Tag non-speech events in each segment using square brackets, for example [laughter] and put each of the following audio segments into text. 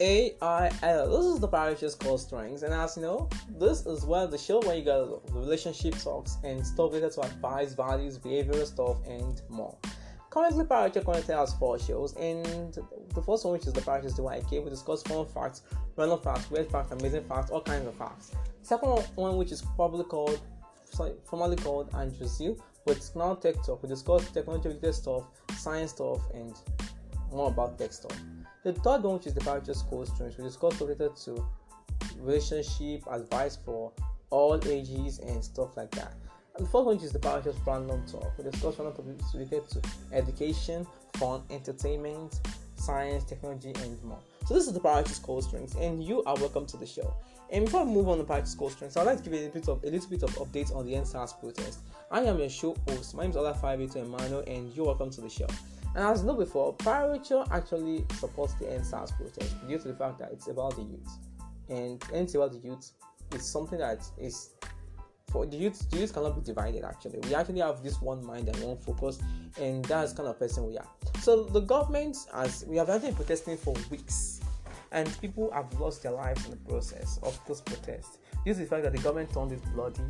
AIL. This is the Pyrochure's Codestrings, and as you know, this is where the show where you got the relationship talks and stuff related to advice, values, behavioral stuff, and more. Currently, Parachute currently has four shows, and the first one, which is the Pyrochure's the we discuss fun facts, random facts, weird facts, amazing facts, all kinds of facts. Second one, which is probably called, sorry, formerly called Andrew with now Tech Talk, we discuss technology related stuff, science stuff, and more about tech stuff. The third one, which is the Pyrochure's School Streams, we discuss related to relationship advice for all ages and stuff like that. And the fourth one is the Pyrochure's Random Talk. We discuss random related to education, fun, entertainment, science, technology, and more. So this is the Pyrochure's Code Strings, and you are welcome to the show. And before we move on to Pyrochure's Code Strings, I'd like to give you a bit of a little bit of updates on the EndSARS protest. I am your show host. My name is Ola Five Emmanuel, and you're welcome to the show. And as know before, Paracho actually supports the EndSARS protest due to the fact that it's about the youth. And anything about the youth is something that is for the youth, the youth cannot be divided actually. We actually have this one mind and one focus, and that's kind of person we are. So the government, as we have actually been protesting for weeks, and people have lost their lives in the process of this protest. Due to the fact that the government turned it bloody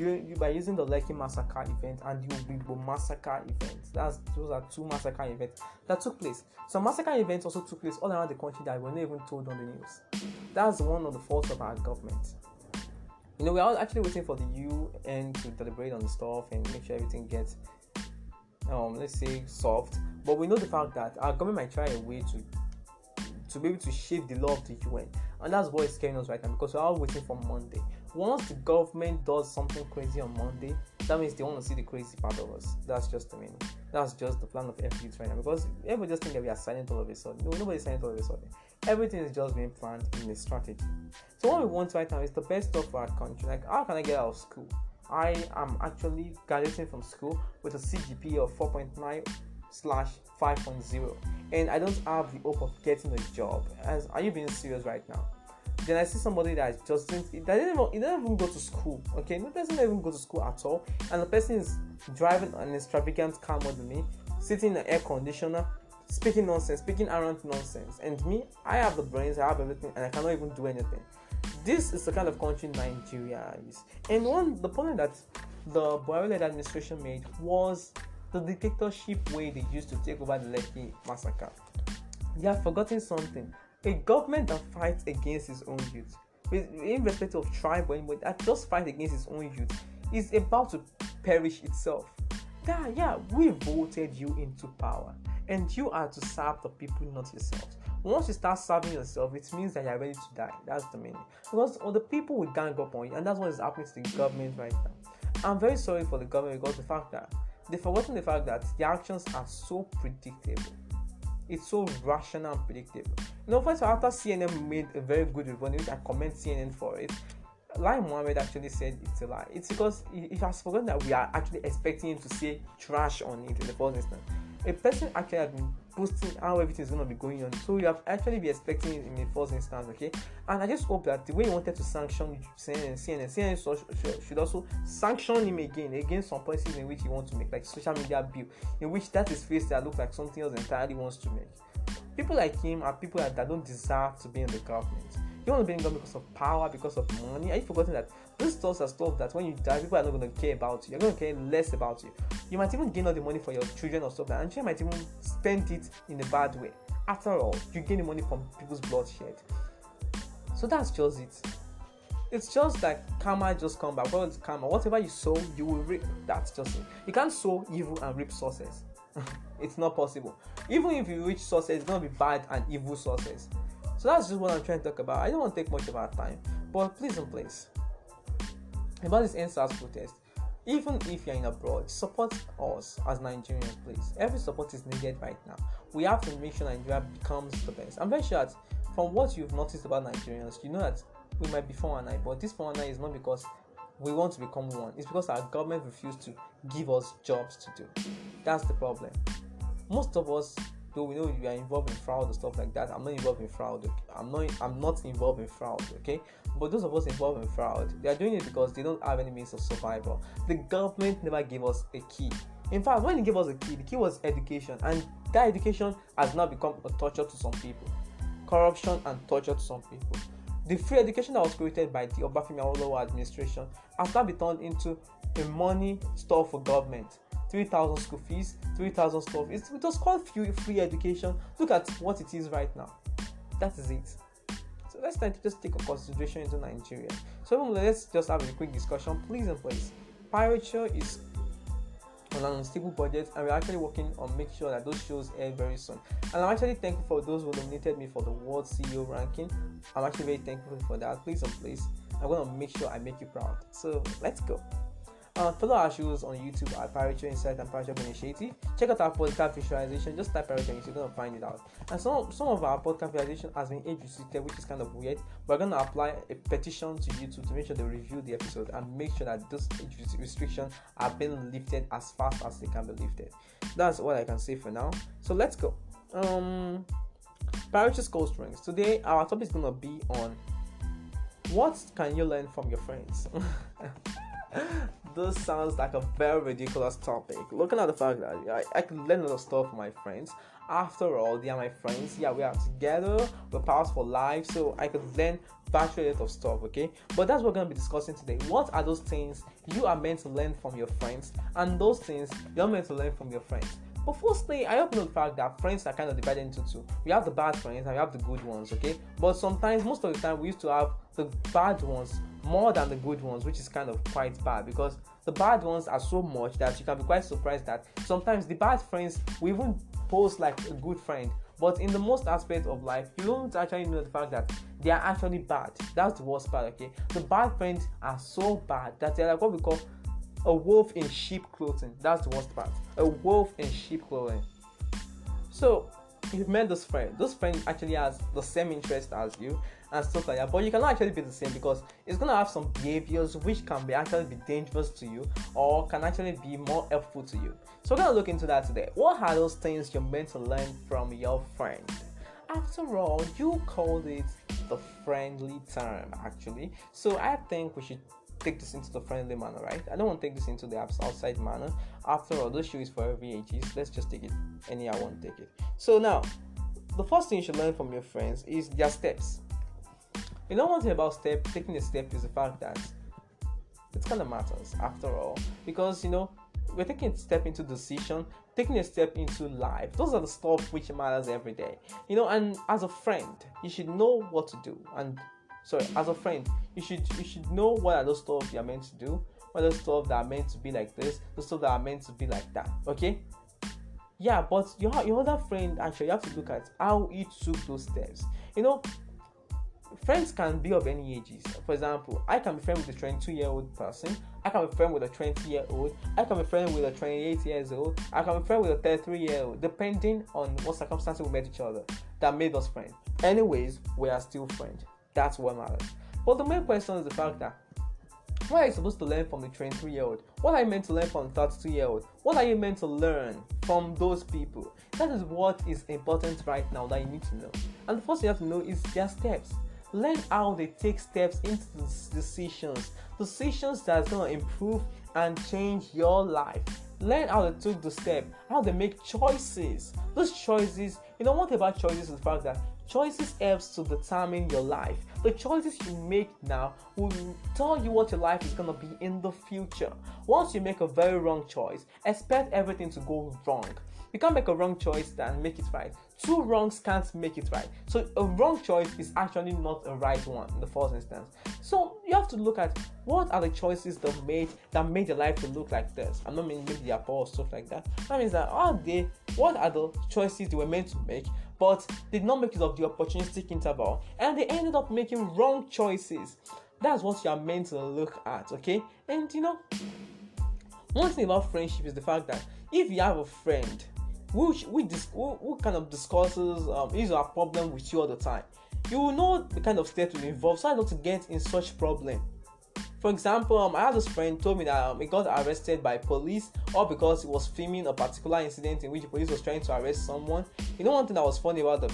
during, by using the Lekki massacre event and the Oyigbo massacre event. That's those are two massacre events that took place. Some massacre events also took place all around the country that were not even told on the news. That's one of the faults of our government. You know, we're all actually waiting for the UN to deliberate on the stuff and make sure everything gets, um, let's say, solved. But we know the fact that our government might try a way to to be able to shape the law of the UN, and that's what is scaring us right now because we're all waiting for Monday. Once the government does something crazy on Monday, that means they want to see the crazy part of us. That's just the meaning. That's just the plan of FBs right now because everybody just think that we are silent all of a sudden. No, nobody's silent all of a sudden. Everything is just being planned in a strategy. So what we want right now is the best for our country. Like how can I get out of school? I am actually graduating from school with a CGPA of 4.9 slash 5.0 and I don't have the hope of getting a job. As are you being serious right now? Then I see somebody that just didn't, that didn't even, doesn't even go to school. Okay, person doesn't even go to school at all, and the person is driving an extravagant car more than me, sitting in an air conditioner, speaking nonsense, speaking around nonsense. And me, I have the brains, I have everything, and I cannot even do anything. This is the kind of country Nigeria is. And one the point that the Buhari administration made was the dictatorship way they used to take over the Lekki massacre. They have forgotten something. A government that fights against its own youth, in of tribe or anybody that just fights against its own youth, is about to perish itself. Yeah, yeah, we voted you into power, and you are to serve the people, not yourselves. Once you start serving yourself, it means that you are ready to die. That's the meaning. Because all the people will gang up on you, and that's what is happening to the government right now. I'm very sorry for the government because the fact that they've forgotten the fact that the actions are so predictable. It's so rational and predictable. Know, first after CNN made a very good report, which I commend CNN for it, Lai Mohammed actually said it's a lie. It's because he, has forgotten that we are actually expecting him to say trash on it in the first instance. A person actually has been posting how everything is going to be going on. So you have actually be expecting it in the first instance, okay? And I just hope that the way you wanted to sanction CNN, CNN, CNN should also sanction him again against some policies in which he wants to make, like social media bill, in which that is face that look like something else entirely wants to make. People like him are people that, don't deserve to be in the government. You want to be in government because of power, because of money. Are you forgetting that these thoughts are stuff that when you die, people are not going to care about you. You're going to care less about you. You might even gain all the money for your children or that, and you might even spend it in a bad way. After all, you gain the money from people's bloodshed. So that's just it. It's just like karma just come back. Well, karma. Whatever you sow, you will reap. That's just it. You can't sow evil and reap success. [laughs] it's not possible. Even if you reach success, it's gonna be bad and evil success. So that's just what I'm trying to talk about. I don't want to take much of our time, but please and please, about this EndSARS protest, even if you're in abroad, support us as Nigerians, please. Every support is needed right now. We have to make sure Nigeria becomes the best. I'm very sure that from what you've noticed about Nigerians, you know that we might be 419, but this 419 is not because we want to become one. It's because our government refused to give us jobs to do. That's the problem. Most of us though we know you are involved in fraud and stuff like that i'm not involved in fraud i'm not i'm not involved in fraud okay but those of us involved in fraud they are doing it because they don't have any means of survival the government never gave us a key in fact when they gave us a key the key was education and that education has now become a torture to some people corruption, and torture to some people. The free education that was created by the Obafemi Awolowo administration has now been turned into a money store for government. 3,000 school fees, 3,000 stuff. It was called free, education. Look at what it is right now. That is it. So let's just take a consideration into Nigeria. So let's just have a quick discussion, please and please. Pirate Show is on an unstable budget and we're actually working on making sure that those shows air very soon. And I'm actually thankful for those who nominated me for the World CEO ranking. I'm actually very thankful for that. Please and please, I'm gonna make sure I make you proud. So let's go. Uh, follow our shows on YouTube at Pyrochure Insight and Pyrochure Initiative. Check out our podcast visualization. Just type Pyrochure Insight, you're gonna find it out. And some some of our podcast visualization has been age restricted, which is kind of weird. We're gonna apply a petition to YouTube to make sure they review the episode and make sure that those age restrictions are being lifted as fast as they can be lifted. That's what I can say for now. So let's go. Um, Pyrochure's code strings. Today our topic is gonna be on what can you learn from your friends. [laughs] this sounds like a very ridiculous topic. Looking at the fact that I, I can learn a lot of stuff from my friends. After all, they are my friends. Yeah, we are together. We're pals for life, so I could learn virtually a lot of stuff. Okay, but that's what we're gonna be discussing today. What are those things you are meant to learn from your friends, and those things you're meant to learn from your friends? But firstly, I hope you know the fact that friends are kind of divided into two. We have the bad friends and we have the good ones, okay? But sometimes, most of the time, we used to have the bad ones more than the good ones, which is kind of quite bad because the bad ones are so much that you can be quite surprised that sometimes the bad friends we even pose like a good friend. But in the most aspect of life, you don't actually know the fact that they are actually bad. That's the worst part, okay? The bad friends are so bad that they're like what we call a wolf in sheep clothing. That's the worst part. A wolf in sheep clothing. So [laughs] you've met this friend. This friend actually has the same interest as you and stuff like that. But you cannot actually be the same because it's gonna have some behaviors which can be actually be dangerous to you or can actually be more helpful to you. So we're gonna look into that today. What are those things you're meant to learn from your friend? After all, you called it the friendly term actually. So I think we should take this into the friendly manner, right? I don't want to take this into the outside manner. After all, this show is for every ages. Let's just take it any I want to take it. So now, the first thing you should learn from your friends is their steps. You know one thing about step taking a step is the fact that it kind of matters after all because you know we're taking a step into decision taking a step into life those are the stuff which matters every day you know and as a friend you should know what to do and sorry as a friend you should you should know what are those stuff you're meant to do what are those stuff that are meant to be like this the stuff that are meant to be like that okay yeah but your your other friend actually you have to look at how he took those steps you know friends can be of any ages. For example, I can be friends with a 22 year old person. I can be friends with a 20 year old. I can be friends with a 28 years old. I can be friends with a 33 year old, depending on what circumstances we met each other that made us friends. Anyways, we are still friends. That's what matters. But the main question is the fact that what are you supposed to learn from the 23 year old? What are you meant to learn from the 32 year old? What are you meant to learn from those people? That is what is important right now that you need to know. And the first thing you have to know is their steps learn how they take steps into decisions decisions that's to improve and change your life learn how they took the step how they make choices those choices you know what about choices is the fact that choices helps to determine your life. The choices you make now will tell you what your life is going to be in the future. Once you make a very wrong choice expect everything to go wrong you can't make a wrong choice and make it right. Two wrongs can't make it right. So a wrong choice is actually not a right one in the first instance. So you have to look at what are the choices that made that made your life to look like this. I'm not meaning maybe they are poor or stuff like that. That means that are they what are the choices they were meant to make, but did not make use of the opportunistic interval, and they ended up making wrong choices. That's what you are meant to look at, okay? And you know, one thing about friendship is the fact that if you have a friend which we dis- kind of discusses um, his or problem with you all the time. You will know the kind of steps to involve so as not to get in such problem. For example, um, I had this friend told me that um, he got arrested by police all because he was filming a particular incident in which the police was trying to arrest someone. You know, one thing that was funny about the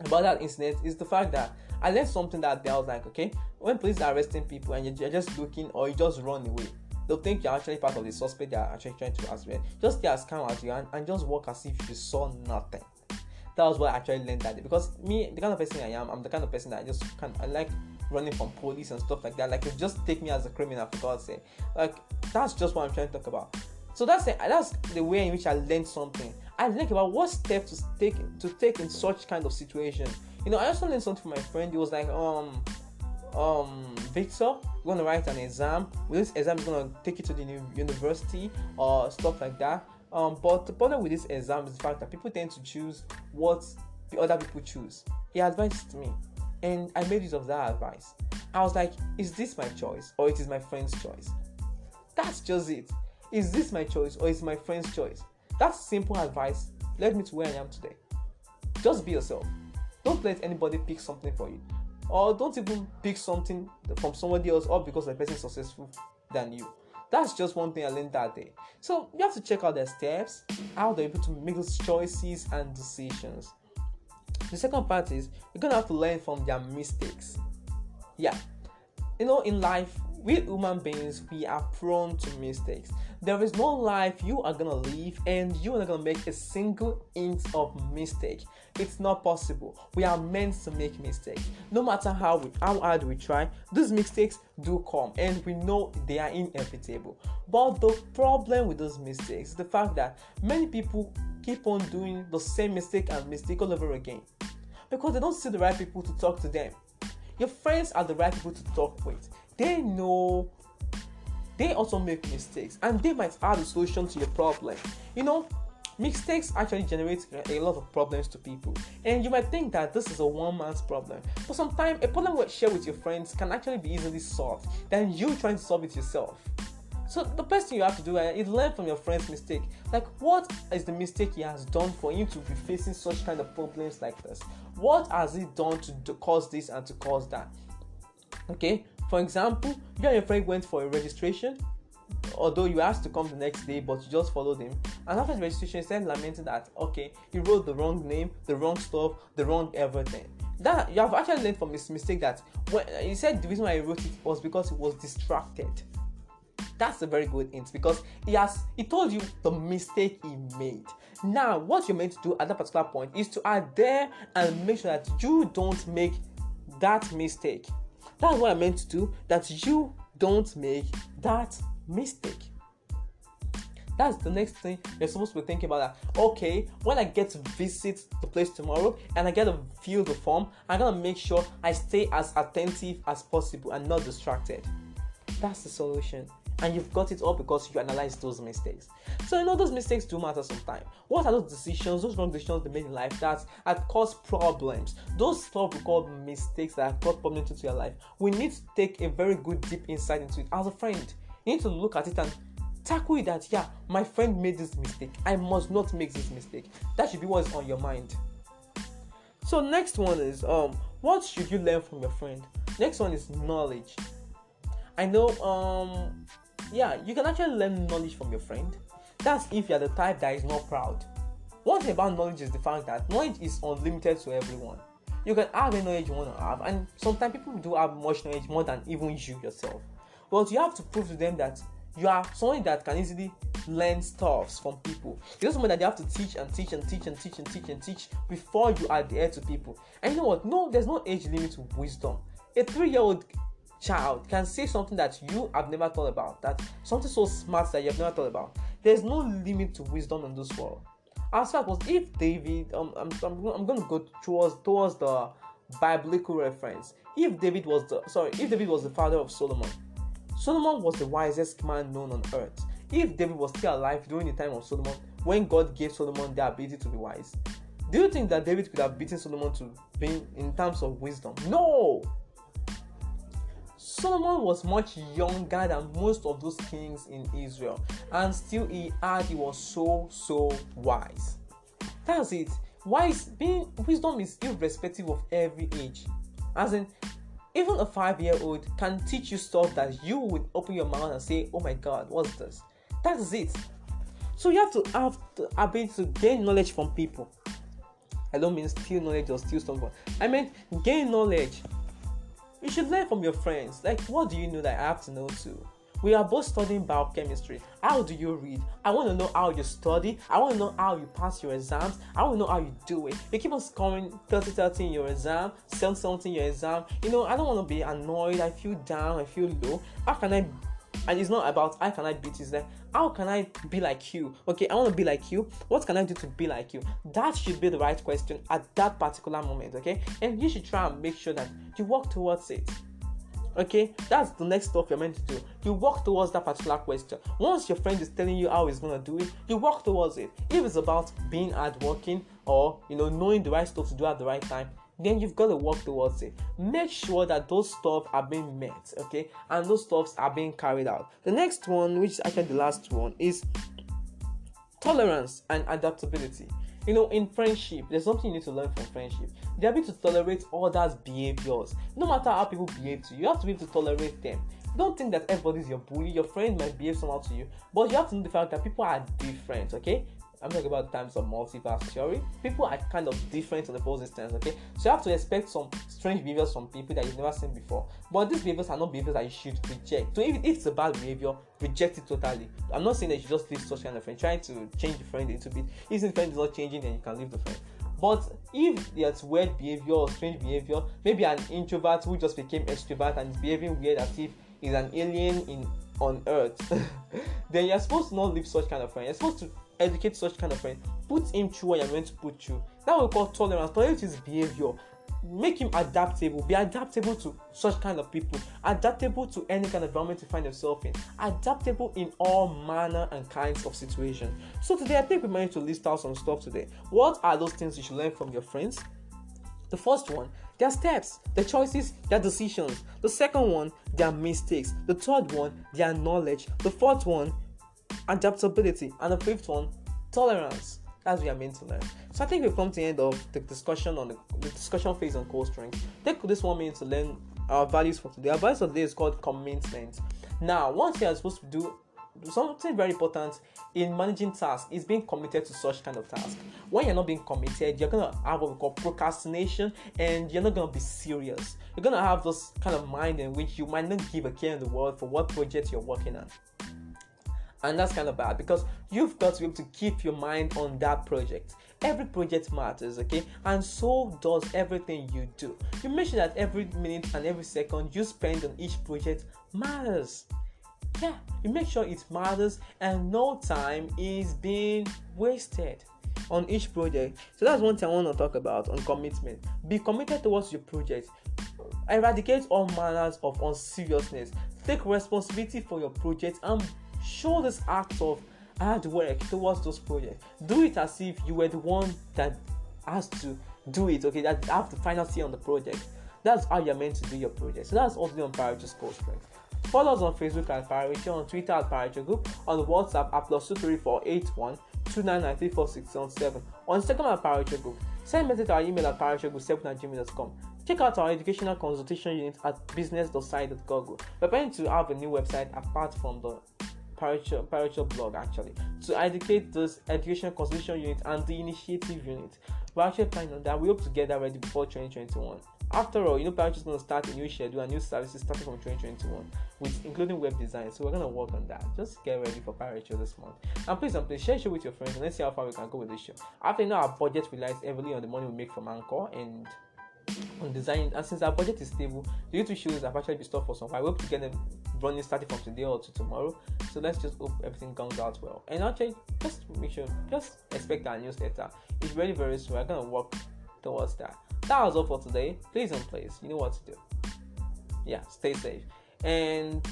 about that incident is the fact that I learned something that day. I was like, okay, when police are arresting people and you're just looking or you just run away, they'll think you're actually part of the suspect they are actually trying to arrest. Just stay as calm as you and, and just walk as if you saw nothing. That was what I actually learned that day. Because me, the kind of person I am, I'm the kind of person that I just kind I like running from police and stuff like that. Like, just take me as a criminal for God's sake. Like, that's just what I'm trying to talk about. So that's the, that's the way in which I learned something. I think about what steps to take to take in such kind of situation. You know, I also learned something from my friend. He was like, um, um, Victor, you're gonna write an exam. With this exam, is gonna take you to the university or stuff like that. Um, but the problem with this exam is the fact that people tend to choose what the other people choose. He advised me, and I made use of that advice. I was like, is this my choice or it is my friend's choice? That's just it. Is this my choice or is my friend's choice? That simple advice led me to where I am today. Just be yourself. Don't let anybody pick something for you. Or don't even pick something from somebody else or because the person is successful than you. That's just one thing I learned that day. So you have to check out their steps, how they're able to make those choices and decisions. The second part is you're gonna have to learn from their mistakes. Yeah, you know, in life, we human beings we are prone to mistakes. There is no life you are gonna live and you are not gonna make a single inch of mistake. It's not possible. We are meant to make mistakes. No matter how we how hard we try these mistakes do come and we know they are inevitable. But the problem with those mistakes is the fact that many people keep on doing the same mistake and mistake all over again because they don't see the right people to talk to them your friends are the right people to talk with. They know they also make mistakes and they might have a solution to your problem. You know, mistakes actually generate a lot of problems to people. And you might think that this is a one man's problem but sometimes a problem you share with your friends can actually be easily solved than you trying to solve it yourself so the best thing you have to do uh, is learn from your friend's mistake like what is the mistake he has done for him to be facing such kind of problems like this what has he done to cause this and to cause that okay for example, you and your friend went for a registration, although you asked to come the next day, but you just followed him. And after the registration, he started lamenting that okay, he wrote the wrong name, the wrong stuff, the wrong everything. That you have actually learned from his mistake that when he said the reason why he wrote it was because he was distracted. That's a very good hint because he has he told you the mistake he made. Now, what you're meant to do at that particular point is to adhere and make sure that you don't make that mistake. That's what I meant to do, that you don't make that mistake. That's the next thing you're supposed to be thinking about. That okay, when I get to visit the place tomorrow and I get to fill the form, I'm gonna make sure I stay as attentive as possible and not distracted. That's the solution and you've got it all because you analyze those mistakes. So you know those mistakes do matter sometimes. What are those decisions, those wrong decisions they made in life that have caused problems? Those stuff we call mistakes that have caused problems into your life. We need to take a very good deep insight into it as a friend. You need to look at it and tackle it that yeah, my friend made this mistake. I must not make this mistake. That should be what's on your mind. So next one is um what should you learn from your friend? Next one is knowledge. I know um yeah, you can actually learn knowledge from your friend. That's if you're the type that is not proud. One thing about knowledge is the fact that knowledge is unlimited to everyone. You can have any knowledge you want to have, and sometimes people do have much knowledge more than even you yourself. But you have to prove to them that you are someone that can easily learn stuffs from people. You're someone that you have to teach and teach and teach and teach and teach and teach before you adhere to people. And you know what? No, there's no age limit to wisdom. A three-year-old child can say something that you have never thought about, that something so smart that you have never thought about. There's no limit to wisdom in this world. As fact was if David, um, I'm, I'm, I'm going to go towards towards the biblical reference. If David was the sorry, if David was the father of Solomon, Solomon was the wisest man known on earth. If David was still alive during the time of Solomon, when God gave Solomon the ability to be wise, do you think that David could have beaten Solomon to be in terms of wisdom? No. Solomon was much younger than most of those kings in Israel, and still he had he was so so wise. That's it. Wise being wisdom is irrespective of every age. As in, even a five-year-old can teach you stuff that you would open your mouth and say, "Oh my God, what's this?" That's it. So you have to have the ability to gain knowledge from people. I don't mean steal knowledge or steal stuff. I mean gain knowledge you should learn from your friends. Like, what do you know that I have to know too? We are both studying biochemistry. How do you read? I want to know how you study. I want to know how you pass your exams. I want to know how you do it. You keep on scoring 30 30 in your exam, 7 17 in your exam. You know, I don't want to be annoyed. I feel down. I feel low. How can I and it's not about how can I beat you. like how can I be like you? Okay, I want to be like you. What can I do to be like you? That should be the right question at that particular moment. Okay, and you should try and make sure that you work towards it. Okay, that's the next stuff you're meant to do. You work towards that particular question. Once your friend is telling you how he's gonna do it, you work towards it. If it's about being hardworking or you know knowing the right stuff to do at the right time, then you've got to work towards it. Make sure that those stuff are being met, okay, and those stuffs are being carried out. The next one, which is actually the last one, is tolerance and adaptability. You know, in friendship, there's something you need to learn from friendship. The ability to tolerate others' behaviors. No matter how people behave to you, you have to be able to tolerate them. Don't think that everybody's your bully. Your friend might behave somehow to you, but you have to know the fact that people are different. Okay, I'm talking about times of multiverse theory. People are kind of different on the opposite stance, okay? So you have to expect some strange behaviors from people that you've never seen before. But these behaviors are not behaviors that you should reject. So if, if it's a bad behavior, reject it totally. I'm not saying that you just leave such kind of friend. Trying to change the friend into bit. If the friend is not changing, then you can leave the friend. But if there's weird behavior or strange behavior, maybe an introvert who just became extrovert and is behaving weird as if he's an alien in on earth, [laughs] then you're supposed to not leave such kind of friend. You're supposed to educate such kind of friend. Put him through what you're meant to put you. That we call tolerance. Tolerance is behavior. Make him adaptable. Be adaptable to such kind of people. Adaptable to any kind of environment you find yourself in. Adaptable in all manner and kinds of situations. So today, I think we managed to list out some stuff today. What are those things you should learn from your friends? The first one, their steps, their choices, their decisions. The second one, their mistakes. The third one, their knowledge. The fourth one, adaptability, and the fifth one, tolerance. What we are meant to learn. So I think we've come to the end of the discussion on the, the discussion phase on core strength. Take this one minute to learn our values for today. Our values for today is called commitment. Now, once you are supposed to do something very important in managing tasks is being committed to such kind of task. When you're not being committed, you're gonna have what we call procrastination, and you're not gonna be serious. You're gonna have this kind of mind in which you might not give a care in the world for what project you're working on and that's kind of bad because you've got to be able to keep your mind on that project. Every project matters okay? And so does everything you do. You make sure that every minute and every second you spend on each project matters. Yeah you make sure it matters and no time is being wasted on each project. So that's one thing i want to talk about on commitment. Be committed towards your project. Eradicate all manners of unseriousness. Take responsibility for your project and show this act of hard work towards those projects. Do it as if you were the one that has to do it, okay, that have the final say on the project. That's how you're meant to do your project. So that's also on Priority Score Strength. Follow us on Facebook at Priority, on Twitter at Priority Group, on WhatsApp at plus 23481 2993467, on Instagram at Priority Group. Send message to our email at parachogroup7 at gmail.com. Check out our educational consultation unit at business.site.google. We're planning to have a new website apart from the Paracho blog actually to educate this education consultation unit and the initiative unit. We're actually planning on that. We hope to get that ready before 2021. After all, you know, Paracho is going to start a new schedule and new services starting from 2021, with including web design. So we're going to work on that. Just get ready for Parachute this month. And please, and please share show with your friends and let's see how far we can go with this show. After know, our budget relies heavily on the money we make from Anchor and on design and since our budget is stable the youtube shows have actually been stopped for some while. We hope to get them running starting from today or to tomorrow. So let's just hope everything comes out well. And actually just make sure just expect our newsletter. It's very very soon we're gonna work towards that. That was all for today. Please and please you know what to do. Yeah stay safe. And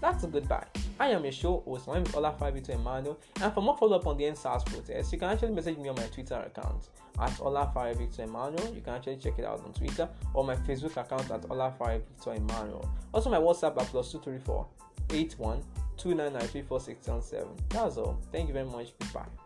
that's a goodbye. I am your show host. My name is Olafai Victor Emmanuel. And for more follow up on the EndSARS protest, you can actually message me on my Twitter account at Olafai Victor Emmanuel. You can actually check it out on Twitter or my Facebook account at Olafai Victor Emmanuel. Also, my WhatsApp at plus 234 81 299 That's all. Thank you very much. Goodbye.